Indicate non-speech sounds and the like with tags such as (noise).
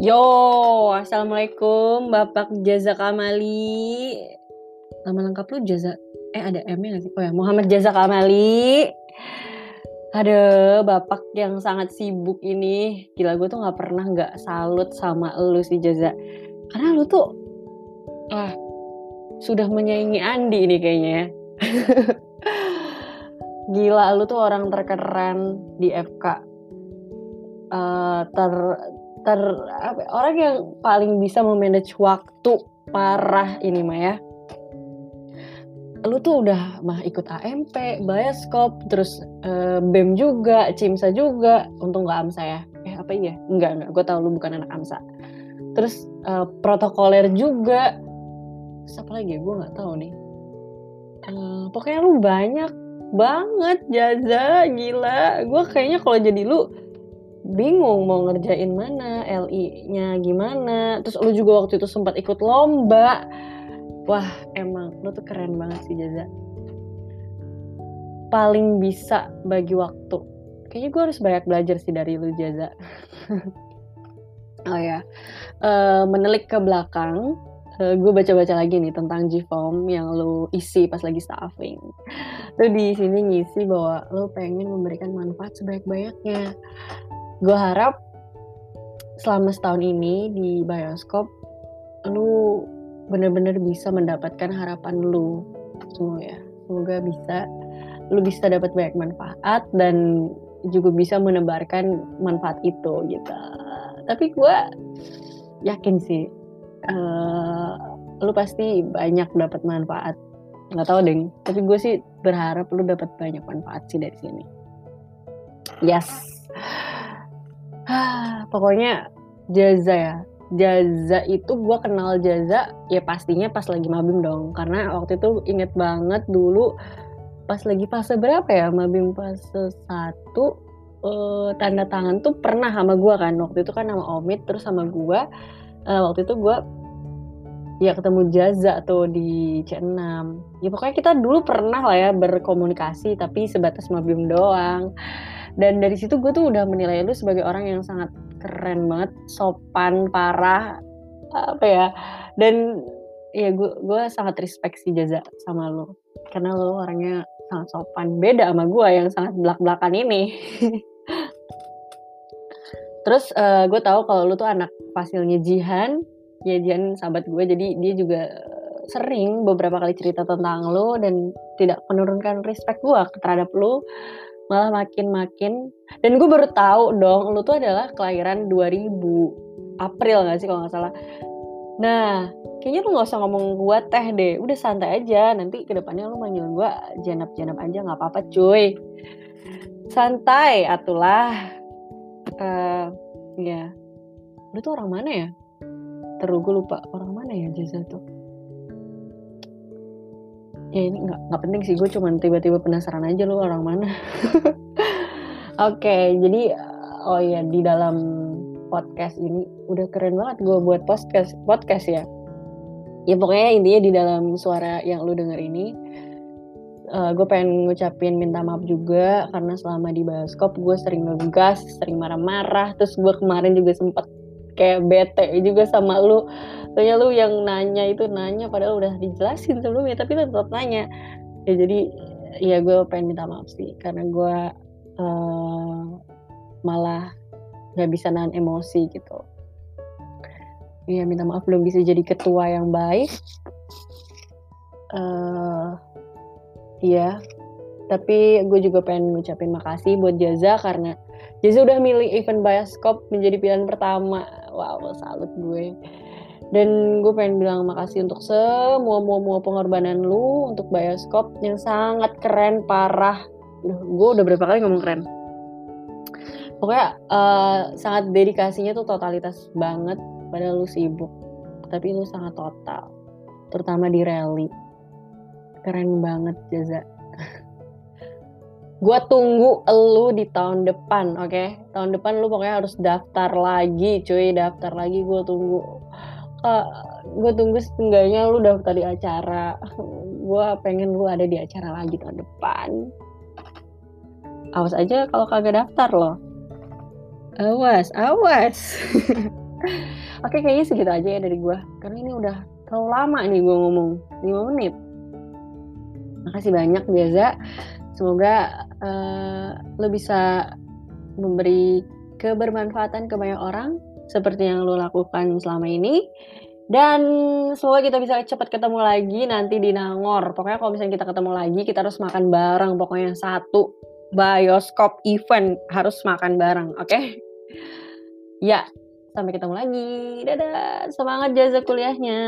Yo, assalamualaikum Bapak Jaza Kamali. Nama lengkap lu Jaza? Eh ada M nya gak sih? Oh ya Muhammad Jaza Kamali. Ada bapak yang sangat sibuk ini. Gila gue tuh nggak pernah nggak salut sama lu sih Jaza. Karena lu tuh ah sudah menyaingi Andi ini kayaknya ya. (laughs) Gila lu tuh orang terkeren di FK. Uh, eh, ter ter apa, orang yang paling bisa memanage waktu parah ini mah ya lu tuh udah mah ikut AMP, Bioskop, terus uh, BEM juga, CIMSA juga, untung gak AMSA ya. Eh apa iya? Enggak, enggak, gue tau lu bukan anak AMSA. Terus uh, protokoler juga. Terus apa lagi ya? Gue gak tahu nih. Uh, pokoknya lu banyak banget jaza, gila. Gue kayaknya kalau jadi lu bingung mau ngerjain mana, LI-nya gimana. Terus lu juga waktu itu sempat ikut lomba. Wah emang lo tuh keren banget sih Jaza paling bisa bagi waktu. Kayaknya gue harus banyak belajar sih dari lu Jaza (laughs) oh ya. Uh, menelik ke belakang uh, gue baca-baca lagi nih tentang G-Form yang lo isi pas lagi staffing. Lo di sini ngisi bahwa lo pengen memberikan manfaat sebanyak-banyaknya gue harap selama setahun ini di bioskop lu benar-benar bisa mendapatkan harapan lu semua ya. Semoga bisa lu bisa dapat banyak manfaat dan juga bisa menebarkan manfaat itu gitu. Tapi gue yakin sih uh, lu pasti banyak dapat manfaat. Nggak tahu deh tapi gue sih berharap lu dapat banyak manfaat sih dari sini. Yes (sighs) pokoknya jaza ya. Jaza itu gue kenal Jaza ya pastinya pas lagi mabim dong. Karena waktu itu inget banget dulu pas lagi fase berapa ya mabim? Fase satu uh, tanda tangan tuh pernah sama gue kan. Waktu itu kan sama Omid terus sama gue uh, waktu itu gue ya ketemu Jaza tuh di C6 ya pokoknya kita dulu pernah lah ya berkomunikasi tapi sebatas mabim doang. Dan dari situ gue tuh udah menilai lu sebagai orang yang sangat keren banget sopan parah apa ya. Dan ya gue gue sangat respect sih Jaza sama lo karena lo orangnya sangat sopan. Beda sama gue yang sangat belak belakan ini. (laughs) Terus uh, gue tahu kalau lo tuh anak fasilnya Jihan ya Jihan sahabat gue jadi dia juga sering beberapa kali cerita tentang lo dan tidak menurunkan respect gue terhadap lo malah makin-makin. Dan gue baru tahu dong lu tuh adalah kelahiran 2000 April gak sih kalau nggak salah. Nah kayaknya lu nggak usah ngomong gue teh deh udah santai aja. Nanti ke depannya lu manggil gue janap-janap aja nggak apa-apa cuy. Santai atulah. Uh, ya. Lu tuh orang mana ya terus gue lupa orang mana ya Jaza tuh. Ya ini nggak nggak penting sih gue cuman tiba-tiba penasaran aja lo orang mana. (laughs) Oke okay, jadi oh ya di dalam podcast ini udah keren banget gue buat podcast podcast ya. Ya pokoknya intinya di dalam suara yang lu denger ini uh, gue pengen ngucapin minta maaf juga karena selama di bioskop gue sering ngegas sering marah-marah terus gue kemarin juga sempet kayak bete juga sama lu. Soalnya lu yang nanya itu nanya padahal udah dijelasin sebelumnya tapi lu tetap nanya. Ya jadi ya gue pengen minta maaf sih karena gue uh, malah nggak bisa nahan emosi gitu. Ya minta maaf belum bisa jadi ketua yang baik. Uh, iya. Tapi gue juga pengen ngucapin makasih buat Jaza karena Jaza udah milih event bioskop menjadi pilihan pertama wow salut gue. Dan gue pengen bilang makasih untuk semua semua pengorbanan lu untuk bioskop yang sangat keren parah. Duh, gue udah berapa kali ngomong keren? Pokoknya uh, sangat dedikasinya tuh totalitas banget. Padahal lu sibuk tapi lu sangat total. Terutama di rally. Keren banget Jaza gue tunggu lu di tahun depan oke okay? tahun depan lu pokoknya harus daftar lagi cuy daftar lagi gue tunggu uh, gue tunggu setengahnya lu daftar di acara gue pengen lu ada di acara lagi tahun depan awas aja kalau kagak daftar loh awas awas (laughs) Oke, kayaknya segitu aja ya dari gue. Karena ini udah terlalu lama nih gue ngomong. 5 menit. Makasih banyak Jaza. Semoga uh, lo bisa memberi kebermanfaatan ke banyak orang seperti yang lo lakukan selama ini. Dan semoga kita bisa cepat ketemu lagi nanti di Nangor. Pokoknya kalau misalnya kita ketemu lagi, kita harus makan bareng. Pokoknya satu bioskop event harus makan bareng, oke? Okay? Ya, sampai ketemu lagi. Dadah, semangat jasa kuliahnya.